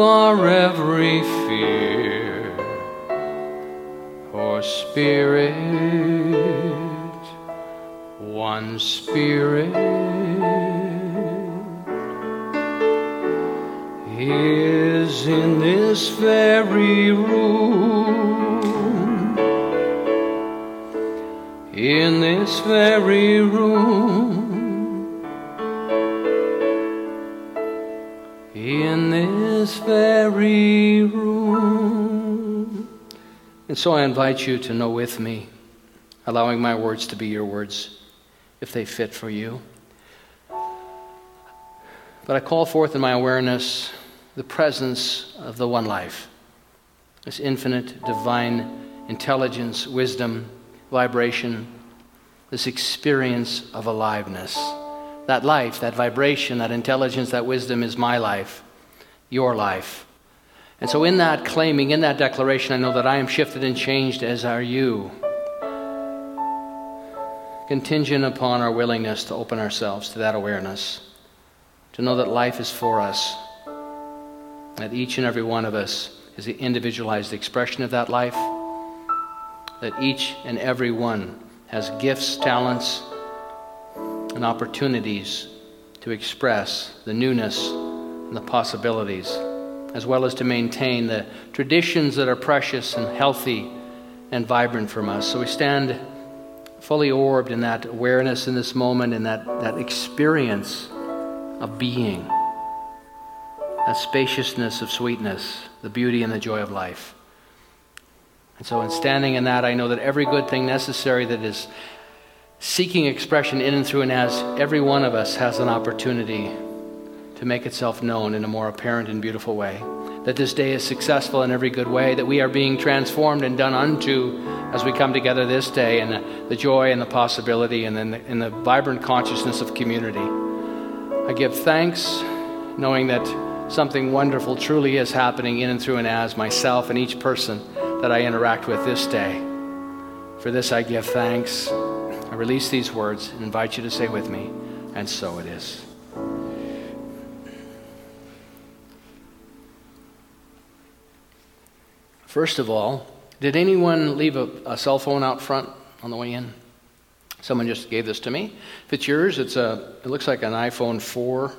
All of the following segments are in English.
our every fear. For Spirit, one Spirit, is in this very room. In this very room. in this very room. And so I invite you to know with me, allowing my words to be your words if they fit for you. But I call forth in my awareness the presence of the one life, this infinite, divine intelligence, wisdom, vibration, this experience of aliveness. That life, that vibration, that intelligence, that wisdom is my life your life. And so, in that claiming, in that declaration, I know that I am shifted and changed, as are you. Contingent upon our willingness to open ourselves to that awareness, to know that life is for us, that each and every one of us is the individualized expression of that life, that each and every one has gifts, talents, and opportunities to express the newness and the possibilities, as well as to maintain the traditions that are precious and healthy and vibrant from us. So we stand fully orbed in that awareness in this moment, in that, that experience of being, that spaciousness of sweetness, the beauty and the joy of life. And so, in standing in that, I know that every good thing necessary that is seeking expression in and through and as every one of us has an opportunity to make itself known in a more apparent and beautiful way. That this day is successful in every good way, that we are being transformed and done unto as we come together this day, and the, the joy and the possibility and the, and the vibrant consciousness of community. I give thanks knowing that something wonderful truly is happening in and through and as myself and each person that I interact with this day. For this I give thanks. I release these words and invite you to say with me, and so it is. First of all, did anyone leave a, a, cell phone out front on the way in? Someone just gave this to me. If it's yours, it's a, it looks like an iPhone 4.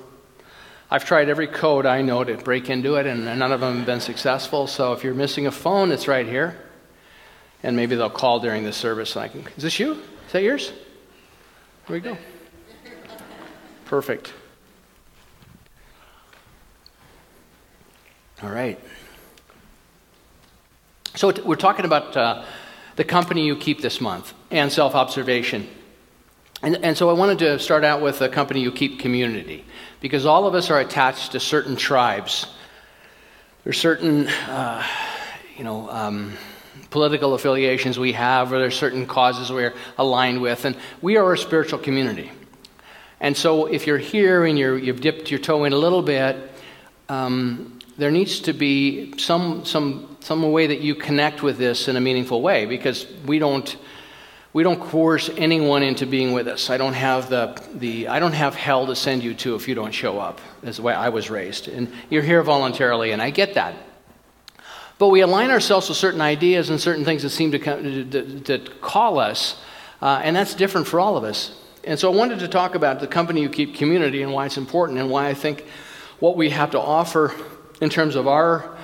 I've tried every code I know to break into it, and none of them have been successful. So if you're missing a phone, it's right here. And maybe they'll call during the service. And I can, is this you? Is that yours? Here we go. Perfect. All right. So, we're talking about uh, the company you keep this month and self observation. And, and, so, I wanted to start out with the company you keep community because all of us are attached to certain tribes. There's certain, uh, you know, um, political affiliations we have, or there's certain causes we're aligned with, and we are a spiritual community. And so, if you're here and you have dipped your toe in a little bit, um, there needs to be some, some, some way that you connect with this in a meaningful way because we don't, we don't coerce anyone into being with us. I don't have the, the I don't have hell to send you to if you don't show up. That's the way I was raised. And you're here voluntarily, and I get that. But we align ourselves with certain ideas and certain things that seem to, to, to, to call us, uh, and that's different for all of us. And so I wanted to talk about the company you keep community and why it's important and why I think what we have to offer in terms of our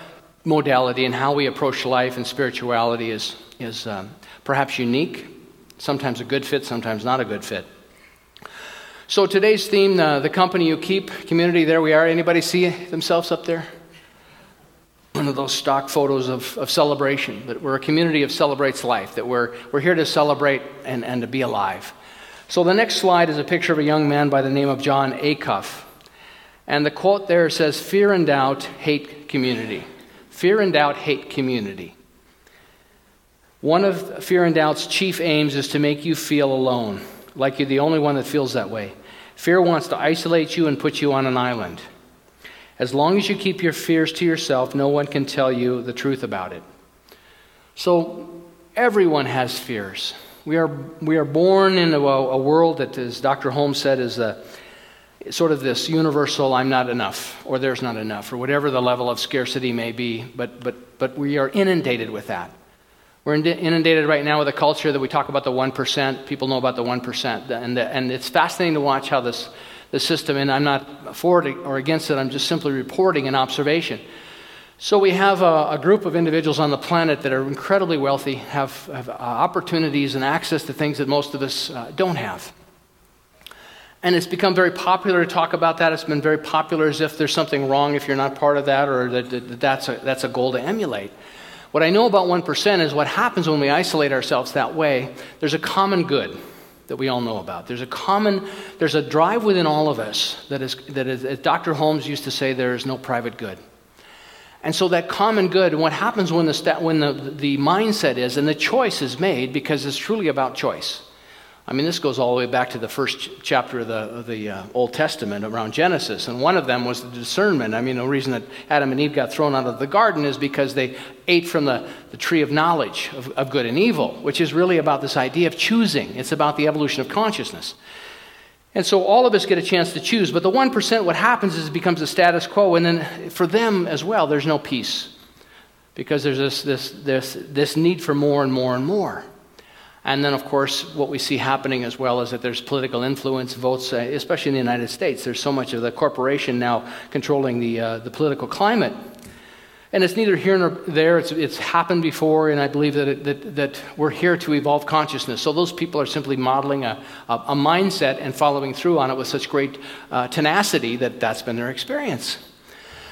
modality and how we approach life and spirituality is, is um, perhaps unique, sometimes a good fit, sometimes not a good fit. So today's theme, uh, the company you keep, community, there we are. Anybody see themselves up there? One of those stock photos of, of celebration, that we're a community of celebrates life, that we're, we're here to celebrate and, and to be alive. So the next slide is a picture of a young man by the name of Jon Acuff. And the quote there says, Fear and doubt hate community. Fear and doubt hate community. One of fear and doubt's chief aims is to make you feel alone, like you're the only one that feels that way. Fear wants to isolate you and put you on an island. As long as you keep your fears to yourself, no one can tell you the truth about it. So, everyone has fears. We are, we are born into a, a world that, as Dr. Holmes said, is a, sort of this universal I'm not enough, or there's not enough, or whatever the level of scarcity may be, but, but, but we are inundated with that. We're inundated right now with a culture that we talk about the 1%. People know about the 1%. And, the, and it's fascinating to watch how this, the system, and I'm not for it or against it, I'm just simply reporting an observation. So we have a, a group of individuals on the planet that are incredibly wealthy, have, have uh, opportunities and access to things that most of us uh, don't have. And it's become very popular to talk about that. It's been very popular as if there's something wrong if you're not part of that or that, that that's, a, that's a goal to emulate. What I know about 1% is what happens when we isolate ourselves that way. There's a common good that we all know about. There's a common, there's a drive within all of us that is, that is as Dr. Holmes used to say, there is no private good. And so that common good, what happens when, the, when the, the mindset is, and the choice is made, because it's truly about choice. I mean, this goes all the way back to the first chapter of the, of the uh, Old Testament around Genesis, and one of them was the discernment. I mean, the reason that Adam and Eve got thrown out of the garden is because they ate from the, the tree of knowledge of, of good and evil, which is really about this idea of choosing. It's about the evolution of consciousness. And so all of us get a chance to choose, but the 1%, what happens is it becomes a status quo, and then for them as well, there's no peace because there's this, this, this, this need for more and more and more. And then, of course, what we see happening as well is that there's political influence, votes, uh, especially in the United States. There's so much of the corporation now controlling the, uh, the political climate. And it's neither here nor there. It's, it's happened before, and I believe that, it, that, that we're here to evolve consciousness. So those people are simply modeling a, a, a mindset and following through on it with such great uh, tenacity that that's been their experience.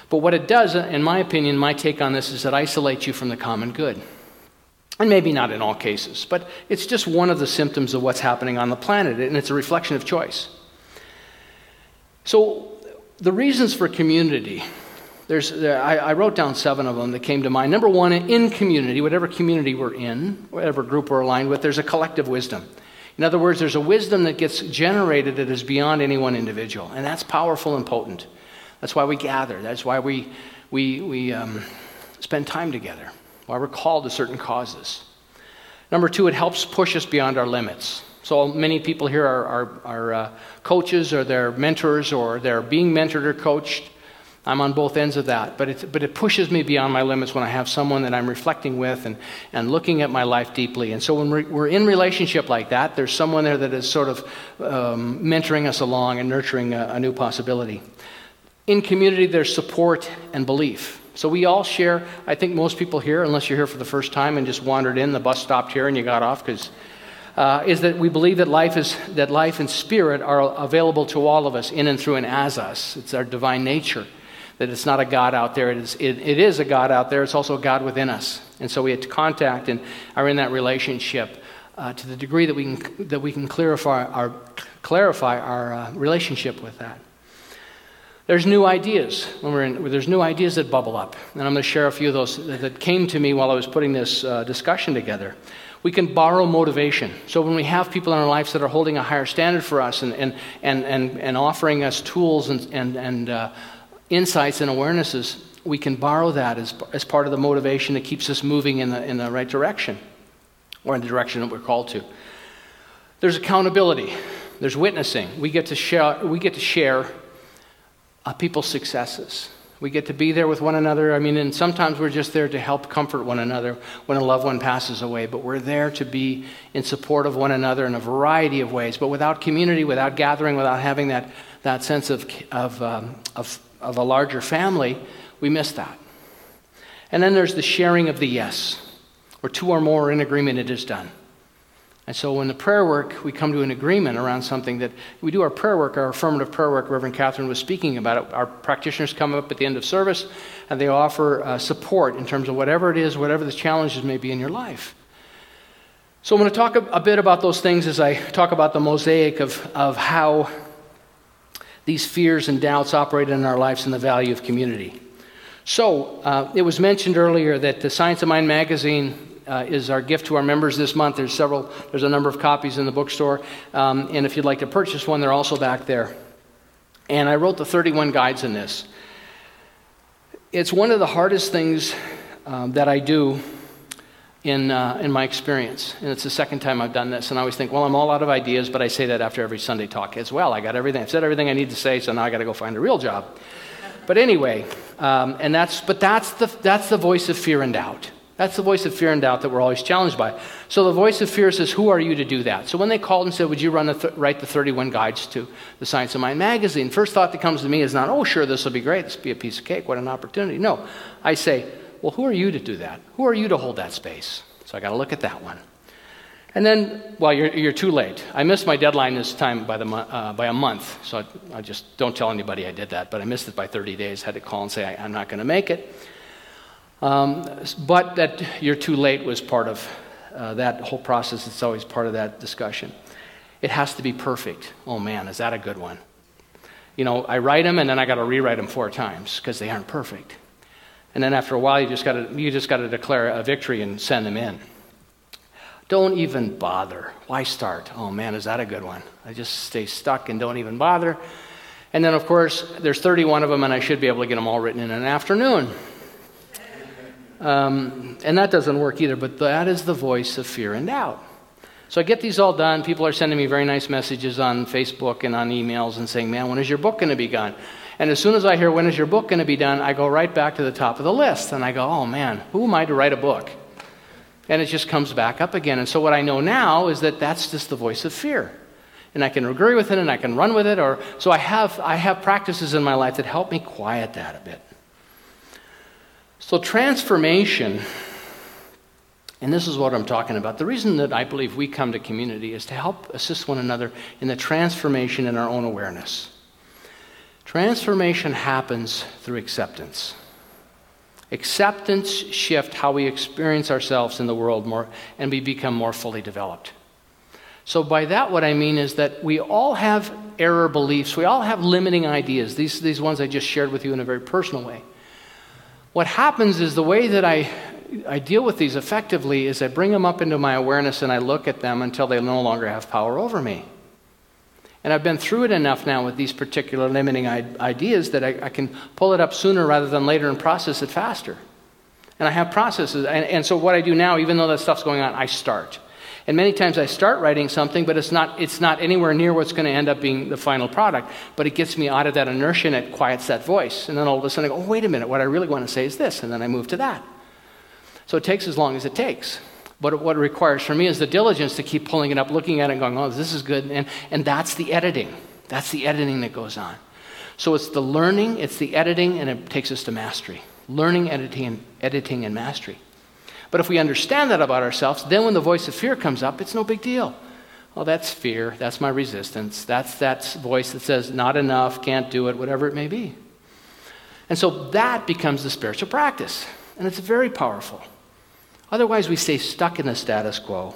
But what it does, in my opinion, my take on this, is it isolates you from the common good. And maybe not in all cases, but it's just one of the symptoms of what's happening on the planet, and it's a reflection of choice. So, the reasons for community, there's, I, I wrote down seven of them that came to mind. Number one, in community, whatever community we're in, whatever group we're aligned with, there's a collective wisdom. In other words, there's a wisdom that gets generated that is beyond any one individual, and that's powerful and potent. That's why we gather, that's why we, we, we um, spend time together why we're called to certain causes. Number two, it helps push us beyond our limits. So many people here are, are, are uh, coaches or they're mentors or they're being mentored or coached. I'm on both ends of that, but it, but it pushes me beyond my limits when I have someone that I'm reflecting with and, and looking at my life deeply. And so when we're, we're in relationship like that, there's someone there that is sort of um, mentoring us along and nurturing a, a new possibility. In community, there's support and belief. So we all share, I think most people here, unless you're here for the first time and just wandered in, the bus stopped here and you got off, because uh, is that we believe that life is that life and spirit are available to all of us in and through and as us. It's our divine nature. That it's not a God out there. It is, it, it is a God out there. It's also a God within us. And so we have to contact and are in that relationship uh, to the degree that we can, that we can clarify our, clarify our uh, relationship with that. There's new ideas when we're in, there's new ideas that bubble up. And I'm going to share a few of those that came to me while I was putting this uh, discussion together. We can borrow motivation. So when we have people in our lives that are holding a higher standard for us and, and, and, and, and offering us tools and, and, and uh, insights and awarenesses, we can borrow that as, as part of the motivation that keeps us moving in the, in the right direction or in the direction that we're called to. There's accountability. There's witnessing. We get to share, we get to share uh, people's successes. We get to be there with one another. I mean, and sometimes we're just there to help comfort one another when a loved one passes away, but we're there to be in support of one another in a variety of ways. But without community, without gathering, without having that, that sense of, of, um, of, of a larger family, we miss that. And then there's the sharing of the yes, where two or more are in agreement, it is done. And so, when the prayer work, we come to an agreement around something that we do our prayer work, our affirmative prayer work. Reverend Catherine was speaking about it. Our practitioners come up at the end of service and they offer uh, support in terms of whatever it is, whatever the challenges may be in your life. So, I'm going to talk a, a bit about those things as I talk about the mosaic of, of how these fears and doubts operate in our lives and the value of community. So, uh, it was mentioned earlier that the Science of Mind magazine uh, is our gift to our members this month. There's several, there's a number of copies in the bookstore. Um, and if you'd like to purchase one, they're also back there. And I wrote the 31 guides in this. It's one of the hardest things um, that I do in, uh, in my experience. And it's the second time I've done this. And I always think, well, I'm all out of ideas, but I say that after every Sunday talk as well. I got everything. I've said everything I need to say, so now I got to go find a real job. But anyway, um, and that's, but that's the, that's the voice of fear and doubt. That's the voice of fear and doubt that we're always challenged by. So the voice of fear says, Who are you to do that? So when they called and said, Would you th- write the 31 guides to the Science of Mind magazine? First thought that comes to me is not, Oh, sure, this will be great. This will be a piece of cake. What an opportunity. No. I say, Well, who are you to do that? Who are you to hold that space? So I got to look at that one. And then, well, you're, you're too late. I missed my deadline this time by, the, uh, by a month. So I, I, just don't tell anybody I did that, but I missed it by 30 days. Had to call and say, I, I'm not going to make it. Um, but that you're too late was part of uh, that whole process. It's always part of that discussion. It has to be perfect. Oh man, is that a good one? You know, I write them and then I got to rewrite them four times because they aren't perfect. And then after a while, you just got to you just got to declare a victory and send them in. Don't even bother. Why start? Oh man, is that a good one? I just stay stuck and don't even bother. And then, of course, there's 31 of them, and I should be able to get them all written in an afternoon. Um, and that doesn't work either, but that is the voice of fear and doubt. So I get these all done. People are sending me very nice messages on Facebook and on emails and saying, Man, when is your book going to be done? And as soon as I hear, When is your book going to be done? I go right back to the top of the list. And I go, Oh man, who am I to write a book? And it just comes back up again. And so what I know now is that that's just the voice of fear. And I can agree with it and I can run with it. Or, so I have, I have practices in my life that help me quiet that a bit. So, transformation, and this is what I'm talking about. The reason that I believe we come to community is to help assist one another in the transformation in our own awareness. Transformation happens through acceptance. Acceptance shift how we experience ourselves in the world more and we become more fully developed. So by that what I mean is that we all have error beliefs. We all have limiting ideas. These, these ones I just shared with you in a very personal way. What happens is the way that I, I deal with these effectively is I bring them up into my awareness and I look at them until they no longer have power over me. And I've been through it enough now with these particular limiting ideas that I, I, can pull it up sooner rather than later and process it faster. And I have processes. And, and so what I do now, even though that stuff's going on, I start. And many times I start writing something, but it's not, it's not anywhere near what's going to end up being the final product. But it gets me out of that inertia and it quiets that voice. And then all of a sudden I go, oh, wait a minute, what I really want to say is this. And then I move to that. So it takes as long as it takes. But what it requires for me is the diligence to keep pulling it up, looking at it, and going, oh, this is good. And, and that's the editing. That's the editing that goes on. So it's the learning, it's the editing, and it takes us to mastery. Learning, editing, editing, and mastery. But if we understand that about ourselves, then when the voice of fear comes up, it's no big deal. Well, that's fear. That's my resistance. That's that voice that says, not enough, can't do it, whatever it may be. And so that becomes the spiritual practice. And it's very powerful. Otherwise, we stay stuck in the status quo.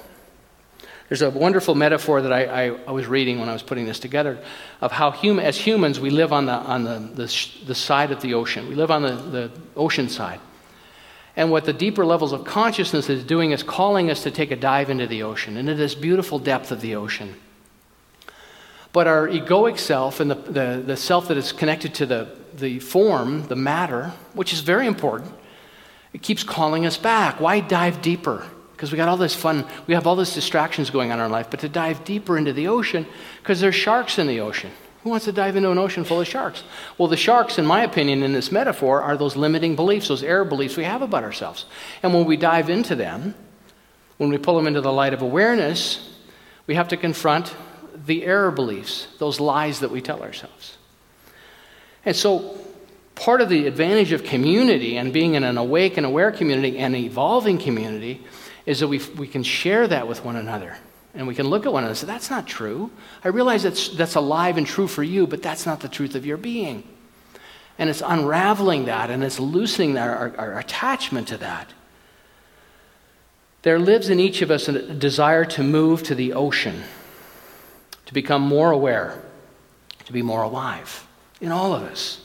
There's a wonderful metaphor that I, I, I, was reading when I was putting this together of how hum, as humans we live on, the, on the, the, the side of the ocean. We live on the, the ocean side. And what the deeper levels of consciousness is doing is calling us to take a dive into the ocean, into this beautiful depth of the ocean. But our egoic self and the, the, the self that is connected to the, the form, the matter, which is very important, it keeps calling us back. Why dive deeper? Because we got all this fun, we have all these distractions going on in our life, but to dive deeper into the ocean, because there's sharks in the ocean. Who wants to dive into an ocean full of sharks? Well, the sharks, in my opinion, in this metaphor, are those limiting beliefs, those error beliefs we have about ourselves. And when we dive into them, when we pull them into the light of awareness, we have to confront the error beliefs, those lies that we tell ourselves. And so, part of the advantage of community and being in an awake and aware community and evolving community is that we, we can share that with one another. And we can look at one another and say, that's not true. I realize that's, that's alive and true for you, but that's not the truth of your being. And it's unraveling that and it's loosening our, our, our attachment to that. There lives in each of us a desire to move to the ocean, to become more aware, to be more alive in all of us.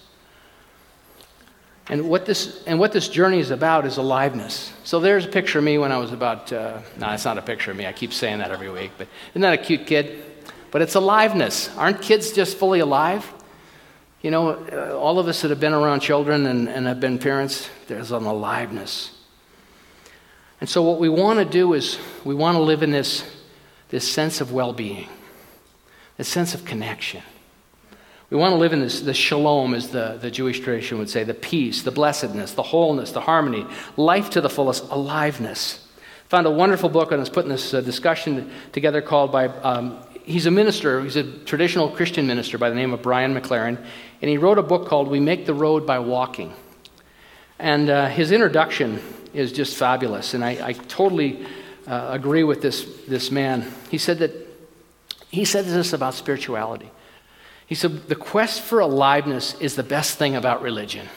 And what this and what this journey is about is aliveness. So there's a picture of me when I was about. Uh, no, it's not a picture of me. I keep saying that every week, but isn't that a cute kid? But it's aliveness. Aren't kids just fully alive? You know, uh, all of us that have been around children and, and have been parents, there's an aliveness. And so, what we want to do is we want to live in this, this sense of well being, this sense of connection. We want to live in this, the shalom, as the, the Jewish tradition would say, the peace, the blessedness, the wholeness, the harmony, life to the fullest, aliveness. Found a wonderful book and I was putting this uh, discussion together called by, um, he's a minister, he's a traditional Christian minister by the name of Brian McLaren, and he wrote a book called We Make the Road by Walking. And uh, his introduction is just fabulous, and I, I totally uh, agree with this, this man. He said that, he said this about spirituality. He said, The quest for aliveness is the best thing about religion.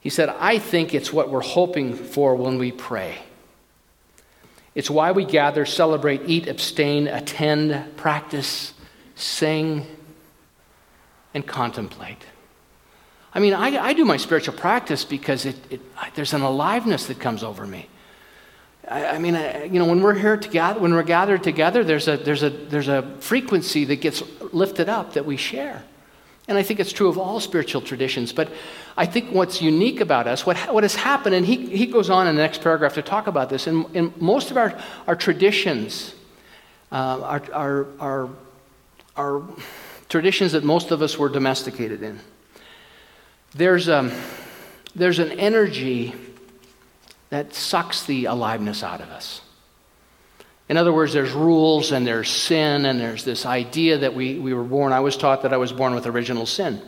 He said, I think it's what we're hoping for when we pray. It's why we gather, celebrate, eat, abstain, attend, practice, sing, and contemplate. I mean, I, I do my spiritual practice because it, it, there's an aliveness that comes over me. I, I mean, I, you know, when we're here together, when we're gathered together, there's a, there's, a, there's a frequency that gets lifted up that we share. And I think it's true of all spiritual traditions. But I think what's unique about us, what, what has happened, and he, he goes on in the next paragraph to talk about this, in, in most of our, our traditions, uh, our, our, our, our traditions that most of us were domesticated in, there's, um, there's an energy that sucks the aliveness out of us. In other words, there's rules and there's sin and there's this idea that we, we were born. I was taught that I was born with original sin.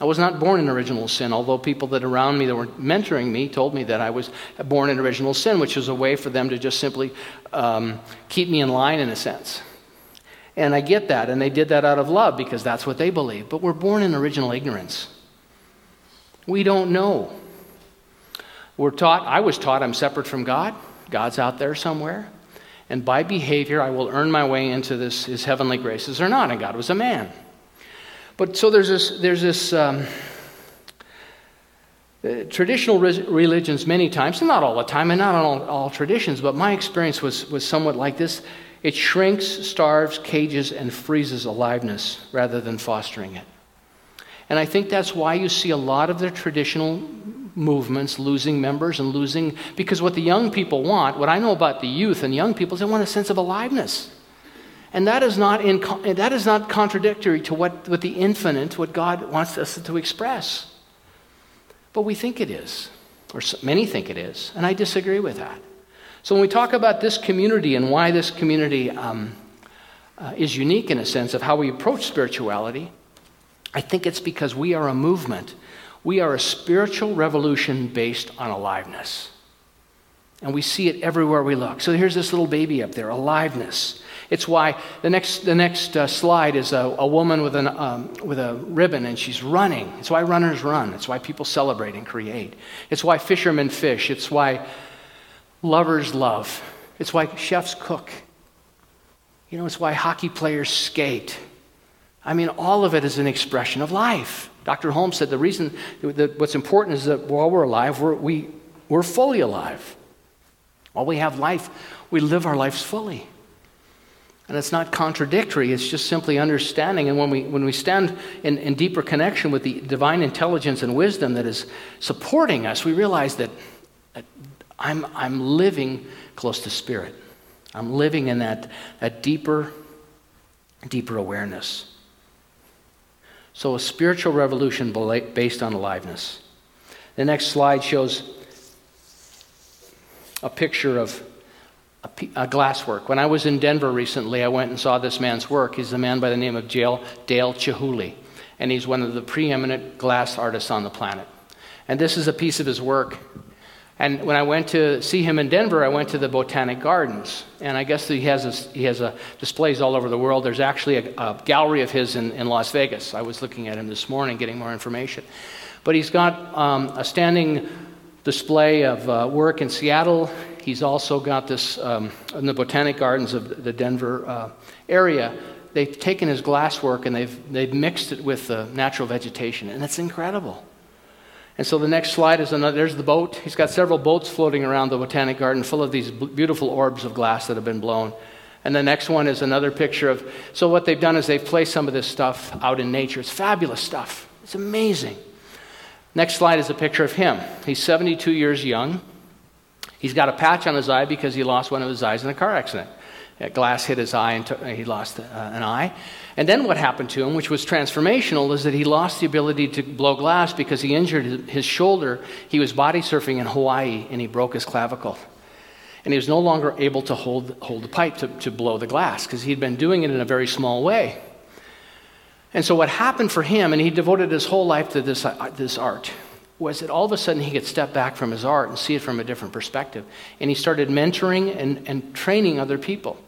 I was not born in original sin, although people that around me that were mentoring me told me that I was born in original sin, which was a way for them to just simply um, keep me in line in a sense. And I get that, and they did that out of love because that's what they believe. But we're born in original ignorance. We don't know. We're taught, I was taught I'm separate from God. God's out there somewhere. And by behavior, I will earn my way into this, his heavenly graces or not. And God was a man. But so there's this, there's this um, uh, traditional religions, many times, and not all the time, and not all, all traditions, but my experience was, was somewhat like this. It shrinks, starves, cages, and freezes aliveness rather than fostering it. And I think that's why you see a lot of the traditional movements losing members and losing, because what the young people want, what I know about the youth and young people, is they want a sense of aliveness. And that is not, in, that is not contradictory to what, what the infinite, what God wants us to express. But we think it is, or many think it is, and I disagree with that. So when we talk about this community and why this community um, uh, is unique in a sense of how we approach spirituality, I think it's because we are a movement we are a spiritual revolution based on aliveness. And we see it everywhere we look. So here's this little baby up there, aliveness. It's why the next, the next uh, slide is a, a woman with, an, um, with a ribbon and she's running. It's why runners run. It's why people celebrate and create. It's why fishermen fish. It's why lovers love. It's why chefs cook. You know, it's why hockey players skate. I mean, all of it is an expression of life. Dr. Holmes said the reason that what's important is that while we're alive, we're, we, we're fully alive. While we have life, we live our lives fully. And it's not contradictory, it's just simply understanding. And when we, when we stand in, in deeper connection with the divine intelligence and wisdom that is supporting us, we realize that, that I'm, I'm living close to spirit. I'm living in that, that deeper, deeper awareness. So, a spiritual revolution based on aliveness. The next slide shows a picture of a, a glasswork. When I was in Denver recently, I went and saw this man's work. He's a man by the name of Dale Chihuly, and he's one of the preeminent glass artists on the planet. And this is a piece of his work and when I went to see him in Denver, I went to the Botanic Gardens. And I guess he has, a, he has a displays all over the world. There's actually a, a gallery of his in, in, Las Vegas. I was looking at him this morning, getting more information. But he's got um, a standing display of uh, work in Seattle. He's also got this um, in the Botanic Gardens of the Denver uh, area. they've taken his glasswork and they've, they've mixed it with the natural vegetation, and it's incredible. And so the next slide is another, there's the boat. He's got several boats floating around the botanic garden full of these beautiful orbs of glass that have been blown. And the next one is another picture of, so what they've done is they've placed some of this stuff out in nature. It's fabulous stuff. It's amazing. Next slide is a picture of him. He's 72 years young. He's got a patch on his eye because he lost one of his eyes in a car accident. A glass hit his eye and t- he lost uh, an eye. And then what happened to him, which was transformational, is that he lost the ability to blow glass because he injured his shoulder. He was body surfing in Hawaii and he broke his clavicle. And he was no longer able to hold, hold the pipe to, to blow the glass because he'd been doing it in a very small way. And so, what happened for him, and he devoted his whole life to this, uh, this art, was that all of a sudden he could step back from his art and see it from a different perspective. And he started mentoring and, and training other people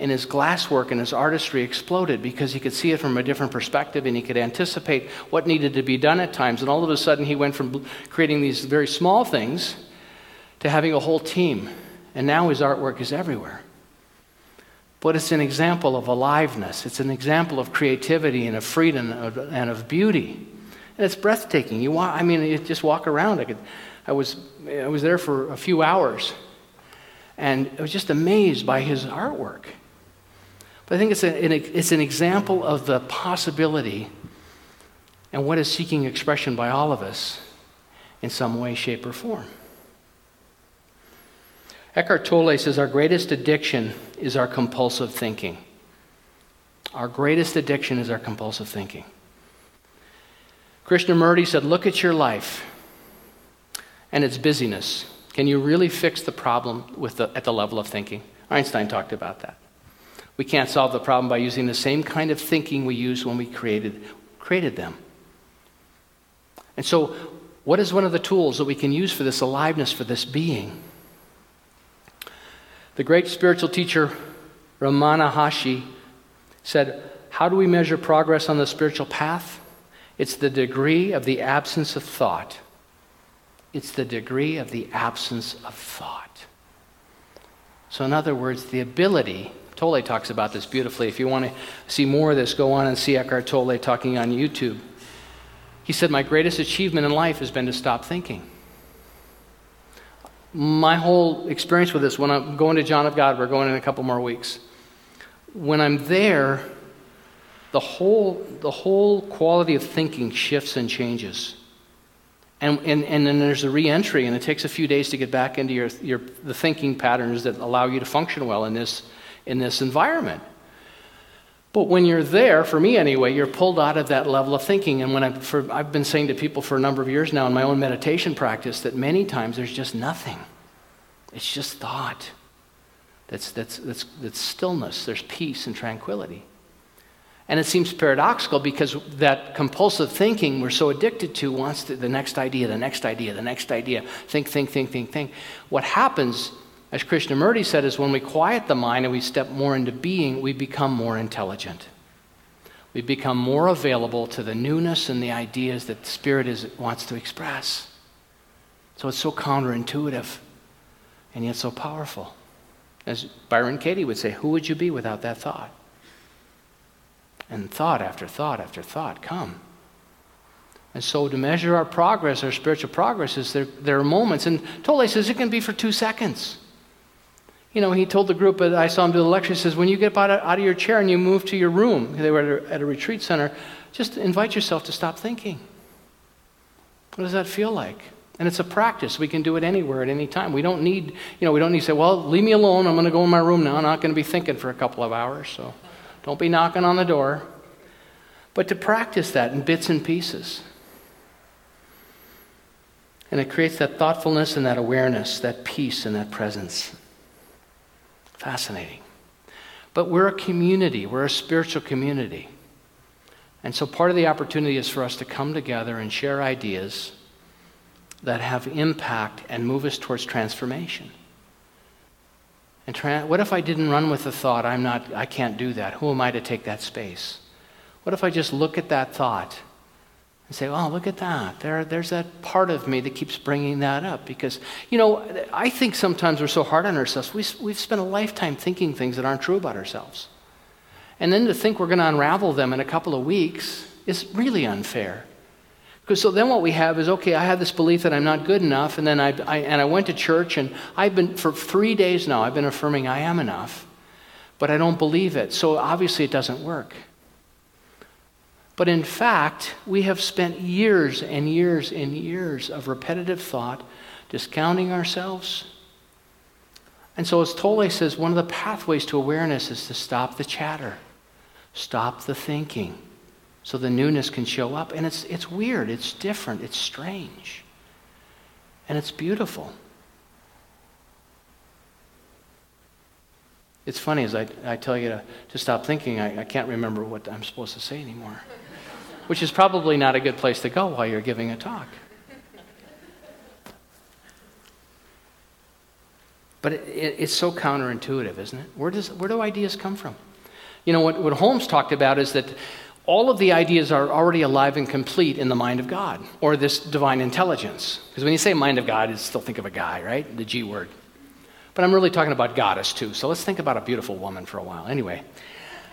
and his glasswork and his artistry exploded because he could see it from a different perspective and he could anticipate what needed to be done at times. And all of a sudden, he went from creating these very small things to having a whole team. And now his artwork is everywhere. But it's an example of aliveness, it's an example of creativity and of freedom and of beauty. And it's breathtaking. You walk, I mean, you just walk around. I, could, I, was, I was there for a few hours and I was just amazed by his artwork. But I think it's, a, it's an example of the possibility and what is seeking expression by all of us in some way, shape, or form. Eckhart Tolle says our greatest addiction is our compulsive thinking. Our greatest addiction is our compulsive thinking. Krishnamurti said, Look at your life and its busyness. Can you really fix the problem with the, at the level of thinking? Einstein talked about that. We can't solve the problem by using the same kind of thinking we used when we created, created them. And so, what is one of the tools that we can use for this aliveness, for this being? The great spiritual teacher Ramana Maharshi said, How do we measure progress on the spiritual path? It's the degree of the absence of thought. It's the degree of the absence of thought. So, in other words, the ability Tolle talks about this beautifully. If you want to see more of this, go on and see Eckhart Tolle talking on YouTube. He said, My greatest achievement in life has been to stop thinking. My whole experience with this, when I'm going to John of God, we're going in a couple more weeks. When I'm there, the whole, the whole quality of thinking shifts and changes. And, and, and then there's a reentry, and it takes a few days to get back into your, your, the thinking patterns that allow you to function well in this in this environment. But when you're there, for me anyway, you're pulled out of that level of thinking. And when I, for, I've been saying to people for a number of years now in my own meditation practice that many times there's just nothing. It's just thought. That's, that's, that's, that's stillness. There's peace and tranquility. And it seems paradoxical because that compulsive thinking we're so addicted to wants to, the next idea, the next idea, the next idea. Think, think, think, think, think. What happens as Krishnamurti said, is when we quiet the mind and we step more into being, we become more intelligent. We become more available to the newness and the ideas that the Spirit is, wants to express. So it's so counterintuitive and yet so powerful. As Byron Katie would say, who would you be without that thought? And thought after thought after thought come. And so to measure our progress, our spiritual progress, is there, there are moments, and Tolle says it can be for two seconds. You know, he told the group I saw him do the lecture, he says, when you get out of your chair and you move to your room, they were at a, at a retreat center, just invite yourself to stop thinking. What does that feel like? And it's a practice. We can do it anywhere at any time. We don't need, you know, we don't need to say, well, leave me alone. I'm going to go in my room now. I'm not going to be thinking for a couple of hours. So don't be knocking on the door. But to practice that in bits and pieces. And it creates that thoughtfulness and that awareness, that peace and that presence. Fascinating. But we're a community, we're a spiritual community. And so part of the opportunity is for us to come together and share ideas that have impact and move us towards transformation. And what if I didn't run with the thought, I'm not, I can't do that? Who am I to take that space? What if I just look at that thought and say, oh, look at that. There, there's that part of me that keeps bringing that up. Because, you know, I think sometimes we're so hard on ourselves. We, we've spent a lifetime thinking things that aren't true about ourselves. And then to think we're going to unravel them in a couple of weeks is really unfair. So then what we have is okay, I have this belief that I'm not good enough, and then I, I, and I went to church, and I've been, for three days now, I've been affirming I am enough, but I don't believe it. So obviously it doesn't work. But in fact, we have spent years and years and years of repetitive thought discounting ourselves. And so, as Tolle says, one of the pathways to awareness is to stop the chatter, stop the thinking, so the newness can show up. And it's, it's weird, it's different, it's strange, and it's beautiful. It's funny as I, I tell you to, to stop thinking, I, I can't remember what I'm supposed to say anymore, which is probably not a good place to go while you're giving a talk. But it, it, it's so counterintuitive, isn't it? Where, does, where do ideas come from? You know, what, what Holmes talked about is that all of the ideas are already alive and complete in the mind of God, or this divine intelligence. Because when you say mind of God, you still think of a guy, right? The G word. But I'm really talking about goddess too. So let's think about a beautiful woman for a while. Anyway.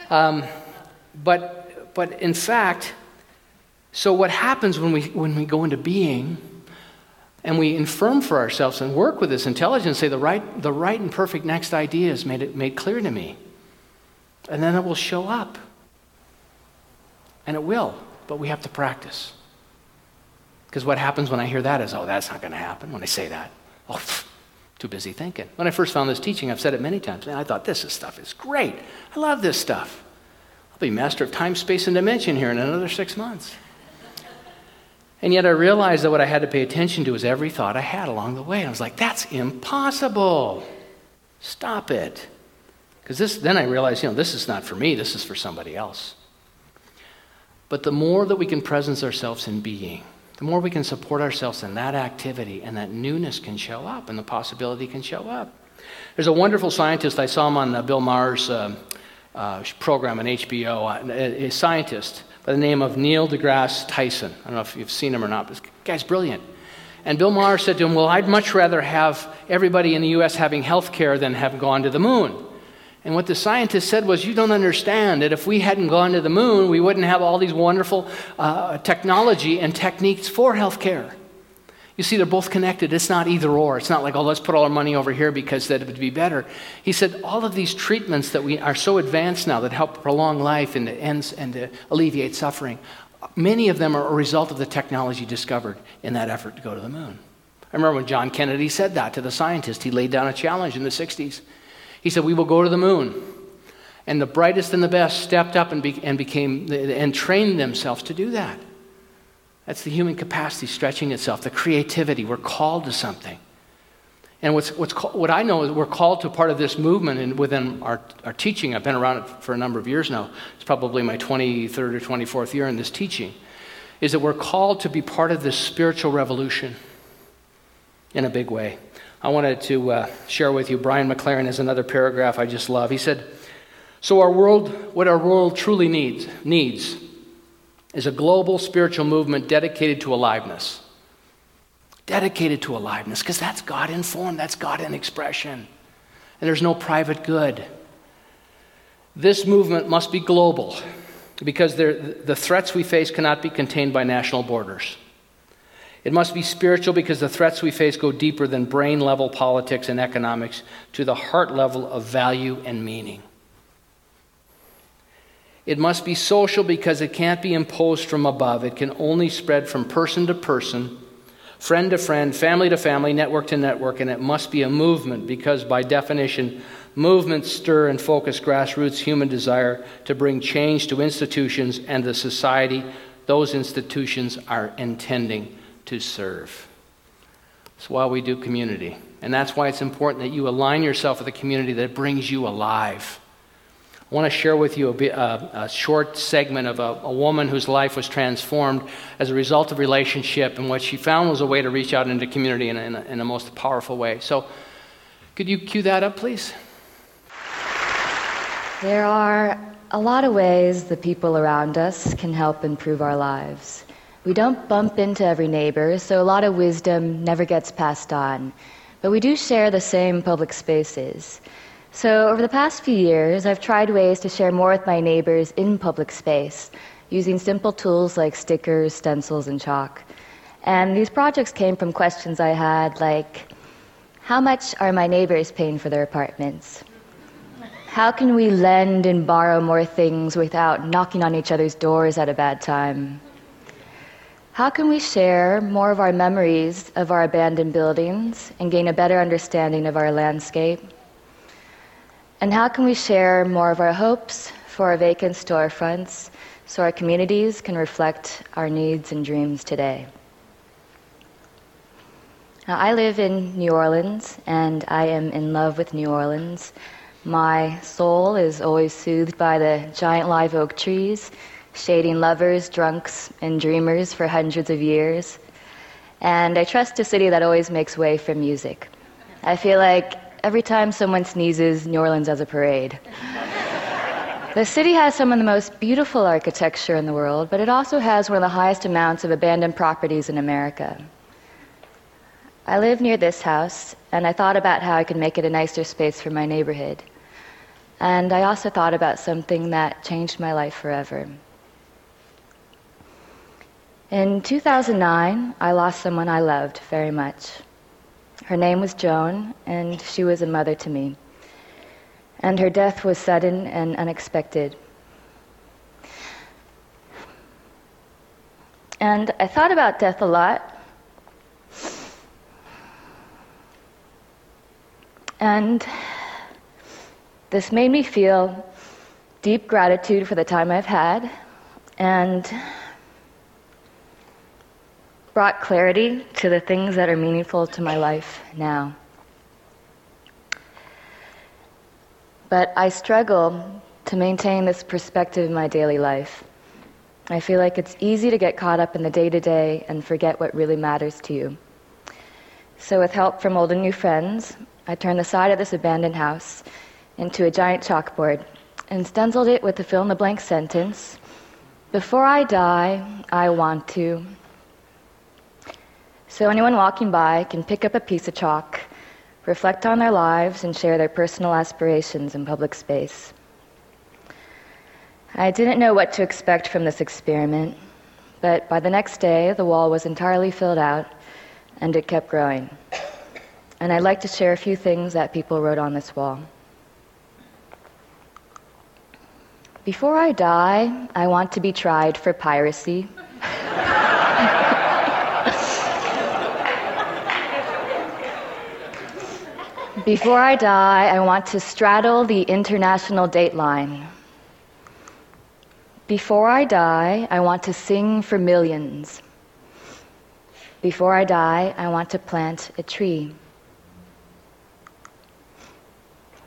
Um, but, but in fact, so what happens when we, when we go into being and we affirm for ourselves and work with this intelligence, say the right, the right and perfect next idea is made, it, made clear to me. And then it will show up. And it will, but we have to practice. Because what happens when I hear that is, oh, that's not going to happen when I say that. Oh, pff, too busy thinking. When I first found this teaching, I've said it many times, and I thought, this stuff is great. I love this stuff. I'll be master of time, space, and dimension here in another six months. And yet I realized that what I had to pay attention to was every thought I had along the way. I was like, that's impossible. Stop it. Because this, then I realized, you know, this is not for me, this is for somebody else. But the more that we can presence ourselves in being, the more we can support ourselves in that activity, and that newness can show up, and the possibility can show up. There's a wonderful scientist, I saw him on uh, Bill Maher's uh, uh, program on HBO, a, a scientist by the name of Neil deGrasse Tyson. I don't know if you've seen him or not, but this guy's brilliant. And Bill Maher said to him, Well, I'd much rather have everybody in the U.S. having health care than have gone to the moon. And what the scientist said was, You don't understand that if we hadn't gone to the moon, we wouldn't have all these wonderful uh, technology and techniques for health care. You see, they're both connected. It's not either or. It's not like, oh, let's put all our money over here because that would be better. He said, all of these treatments that we are so advanced now that help prolong life and to, and to alleviate suffering, many of them are a result of the technology discovered in that effort to go to the moon. I remember when John Kennedy said that to the scientist. He laid down a challenge in the 60s. He said, We will go to the moon. And the brightest and the best stepped up and, be, and became and trained themselves to do that. That's the human capacity stretching itself, the creativity. We're called to something. And what's, what's what I know is we're called to part of this movement and within our, our teaching. I've been around it for a number of years now. It's probably my 23rd or 24th year in this teaching. Is that we're called to be part of this spiritual revolution in a big way. I wanted to uh, share with you, Brian McLaren has another paragraph I just love. He said, So, our world, what our world truly needs, needs is a global spiritual movement dedicated to aliveness. Dedicated to aliveness, because that's God in form, that's God in expression. And there's no private good. This movement must be global because the threats we face cannot be contained by national borders. It must be spiritual because the threats we face go deeper than brain level politics and economics to the heart level of value and meaning. It must be social because it can't be imposed from above. It can only spread from person to person, friend to friend, family to family, network to network, and it must be a movement because, by definition, movements stir and focus grassroots human desire to bring change to institutions and the society those institutions are intending to serve. That's why we do community. And that's why it's important that you align yourself with a community that brings you alive I want to share with you a, bit, uh, a short segment of a, a, woman whose life was transformed as a result of relationship, and what she found was a way to reach out into community in in a, in a most powerful way. So, could you cue that up, please? There are a lot of ways the people around us can help improve our lives. We don't bump into every neighbor, so a lot of wisdom never gets passed on. But we do share the same public spaces. So, over the past few years, I've tried ways to share more with my neighbors in public space using simple tools like stickers, stencils, and chalk. And these projects came from questions I had like How much are my neighbors paying for their apartments? How can we lend and borrow more things without knocking on each other's doors at a bad time? How can we share more of our memories of our abandoned buildings and gain a better understanding of our landscape? And how can we share more of our hopes for our vacant storefronts so our communities can reflect our needs and dreams today? Now, I live in New Orleans and I am in love with New Orleans. My soul is always soothed by the giant live oak trees, shading lovers, drunks, and dreamers for hundreds of years. And I trust a city that always makes way for music. I feel like every time someone sneezes, New Orleans has a parade. the city has some of the most beautiful architecture in the world, but it also has one of the highest amounts of abandoned properties in America. I live near this house, and I thought about how I could make it a nicer space for my neighborhood. And I also thought about something that changed my life forever. In 2009, I lost someone I loved very much. Her name was Joan, and she was a mother to me. And her death was sudden and unexpected. And I thought about death a lot. And this made me feel deep gratitude for the time I've had and brought clarity to the things that are meaningful to my life now. But I struggle to maintain this perspective in my daily life. I feel like it's easy to get caught up in the day to day and forget what really matters to you. So, with help from old and new friends, I turned the side of this abandoned house into a giant chalkboard and stenciled it with the fill in the blank sentence Before I die, I want to. So anyone walking by can pick up a piece of chalk, reflect on their lives, and share their personal aspirations in public space. I didn't know what to expect from this experiment, but by the next day, the wall was entirely filled out, and it kept growing. And I'd like to share a few things that people wrote on this wall. Before I die, I want to be tried for piracy. Before I die, I want to straddle the international date line. Before I die, I want to sing for millions. Before I die, I want to plant a tree.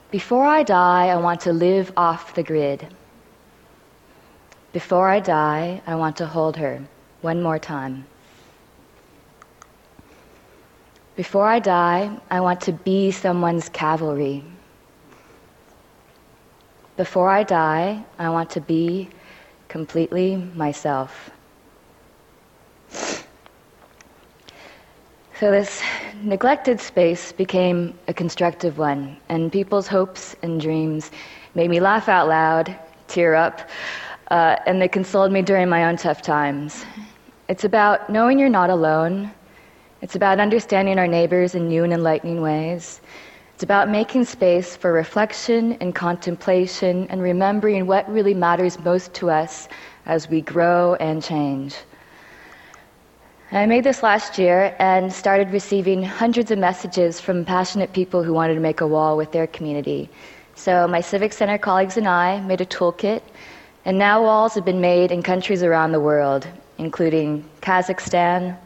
Before I die, I want to live off the grid. Before I die, I want to hold her one more time. Before I die, I want to be someone's cavalry. Before I die, I want to be completely myself. So, this neglected space became a constructive one, and people's hopes and dreams made me laugh out loud, tear up, uh, and they consoled me during my own tough times. It's about knowing you're not alone it's about understanding our neighbors in new and enlightening ways. It's about making space for reflection and contemplation and remembering what really matters most to us as we grow and change. I made this last year and started receiving hundreds of messages from passionate people who wanted to make a wall with their community. So, my Civic Center colleagues and I made a toolkit, and now walls have been made in countries around the world, including Kazakhstan,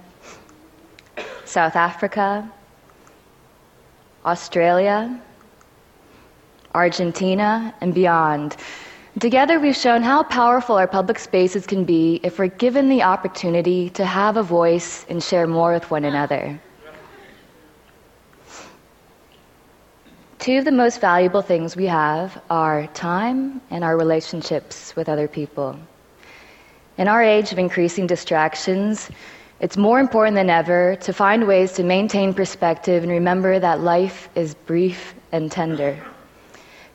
South Africa, Australia, Argentina, and beyond. Together, we've shown how powerful our public spaces can be if we're given the opportunity to have a voice and share more with one another. Two of the most valuable things we have are time and our relationships with other people. In our age of increasing distractions, it's more important than ever to find ways to maintain perspective and remember that life is brief and tender.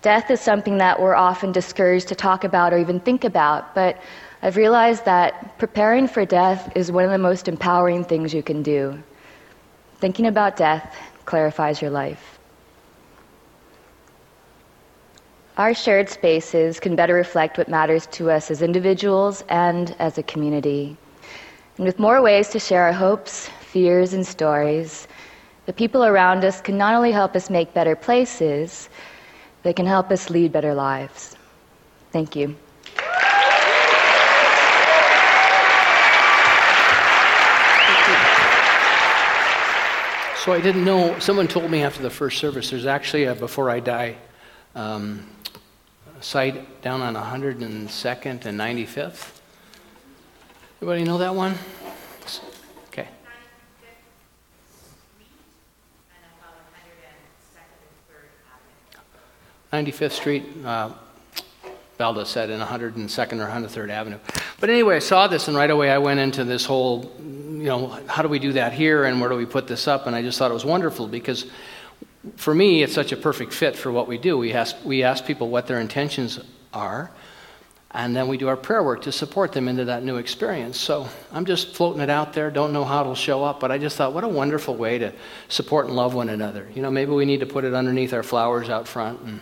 Death is something that we're often discouraged to talk about or even think about, but I've realized that preparing for death is one of the most empowering things you can do. Thinking about death clarifies your life. Our shared spaces can better reflect what matters to us as individuals and as a community. And with more ways to share our hopes, fears, and stories, the people around us can not only help us make better places, they can help us lead better lives. Thank you. So I didn't know, someone told me after the first service, there's actually a Before I Die um, site down on 102nd and 95th. Everybody know that one? Okay. 95th Street, uh, Valda said, in 102nd or 103rd Avenue. But anyway, I saw this, and right away I went into this whole, you know, how do we do that here, and where do we put this up? And I just thought it was wonderful because for me, it's such a perfect fit for what we do. We ask, we ask people what their intentions are, and then we do our prayer work to support them into that new experience. So I'm just floating it out there, don't know how it'll show up, but I just thought, what a wonderful way to support and love one another. You know, maybe we need to put it underneath our flowers out front and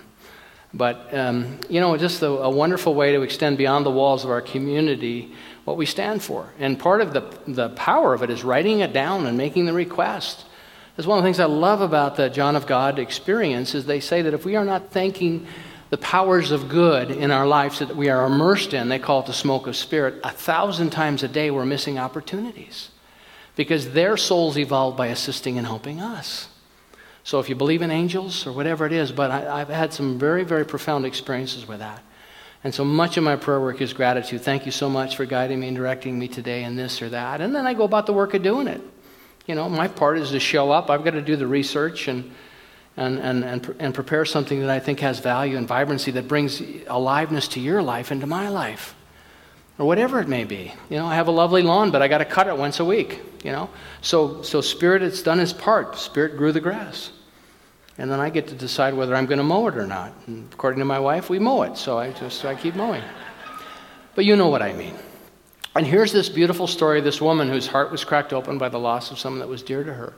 but, um, you know, just a, a, wonderful way to extend beyond the walls of our community what we stand for. And part of the, the power of it is writing it down and making the request. That's one of the things I love about the John of God experience is they say that if we are not thanking the powers of good in our lives that we are immersed in, they call it the smoke of spirit, a thousand times a day we're missing opportunities because their souls evolved by assisting and helping us. So if you believe in angels or whatever it is, but I, have had some very, very profound experiences with that. And so much of my prayer work is gratitude. Thank you so much for guiding me and directing me today in this or that. And then I go about the work of doing it. You know, my part is to show up. I've got to do the research and, and, and, and, and prepare something that I think has value and vibrancy that brings aliveness to your life and to my life or whatever it may be. You know, I have a lovely lawn, but I got to cut it once a week, you know. So, so Spirit has done its part. Spirit grew the grass and then I get to decide whether I'm going to mow it or not. And according to my wife, we mow it, so I just I keep mowing. But you know what I mean. And here's this beautiful story of this woman whose heart was cracked open by the loss of someone that was dear to her.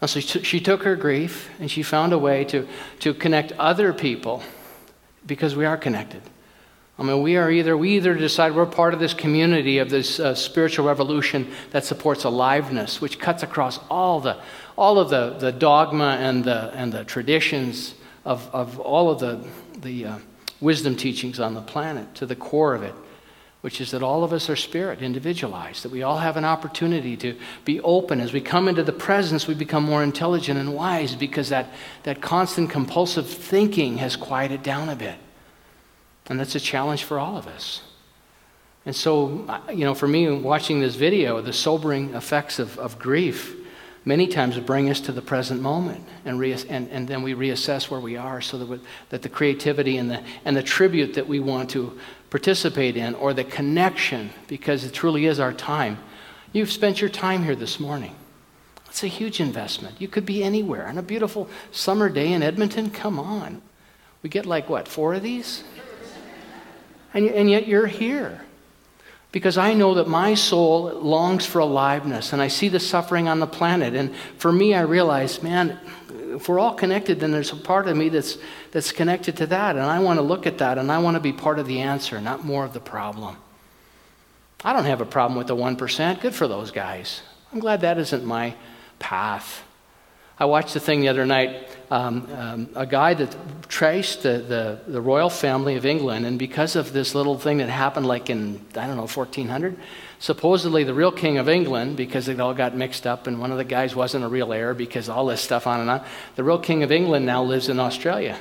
And so she took her grief and she found a way to, to connect other people because we are connected. I mean, we are either, we either decide we're part of this community of this uh, spiritual revolution that supports aliveness, which cuts across all the, all of the, the dogma and the, and the traditions of, of all of the, the uh, wisdom teachings on the planet to the core of it, which is that all of us are spirit, individualized, that we all have an opportunity to be open. As we come into the presence, we become more intelligent and wise because that, that constant compulsive thinking has quieted down a bit. And that's a challenge for all of us. And so, you know, for me, watching this video, the sobering effects of, of grief, many times bring us to the present moment and, and, and then we reassess where we are so that, we, that the creativity and the, and the tribute that we want to participate in or the connection, because it truly is our time. You've spent your time here this morning. It's a huge investment. You could be anywhere. On a beautiful summer day in Edmonton, come on. We get like what, four of these? And, and yet you're here because I know that my soul longs for aliveness and I see the suffering on the planet. And for me, I realize, man, if we're all connected, then there's a part of me that's, that's connected to that. And I want to look at that and I want to be part of the answer, not more of the problem. I don't have a problem with the 1%. Good for those guys. I'm glad that isn't my path. I watched a thing the other night, um, um, a guy that traced the, the, the, royal family of England, and because of this little thing that happened like in, I don't know, 1400, supposedly the real king of England, because it all got mixed up, and one of the guys wasn't a real heir because all this stuff on and on, the real king of England now lives in Australia.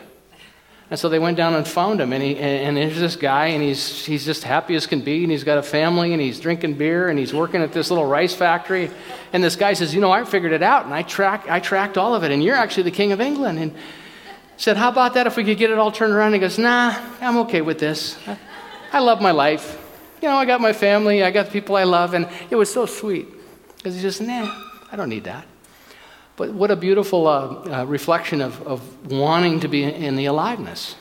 And so they went down and found him. And, he, and there's this guy, and he's, he's just happy as can be. And he's got a family, and he's drinking beer, and he's working at this little rice factory. And this guy says, You know, I figured it out, and I, track, I tracked all of it, and you're actually the king of England. And said, How about that if we could get it all turned around? And he goes, Nah, I'm okay with this. I, I love my life. You know, I got my family, I got the people I love, and it was so sweet. Because he just, Nah, I don't need that. But what a beautiful uh, uh, reflection of, of wanting to be in the aliveness.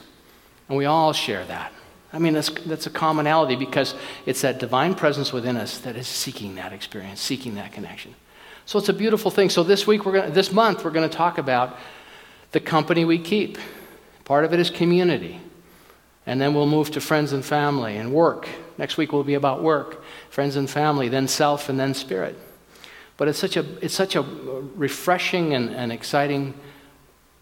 And we all share that. I mean, that's, that's a commonality because it's that divine presence within us that is seeking that experience, seeking that connection. So it's a beautiful thing. So this week, we're gonna, this month, we're going to talk about the company we keep. Part of it is community. And then we'll move to friends and family and work. Next week will be about work, friends and family, then self, and then spirit. But it's such a, it's such a refreshing and, and exciting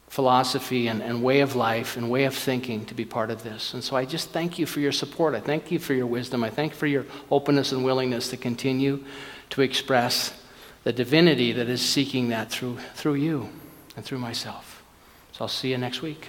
philosophy and, and way of life and way of thinking to be part of this. And so I just thank you for your support. I thank you for your wisdom. I thank you for your openness and willingness to continue to express the divinity that is seeking that through, through you and through myself. So I'll see you next week.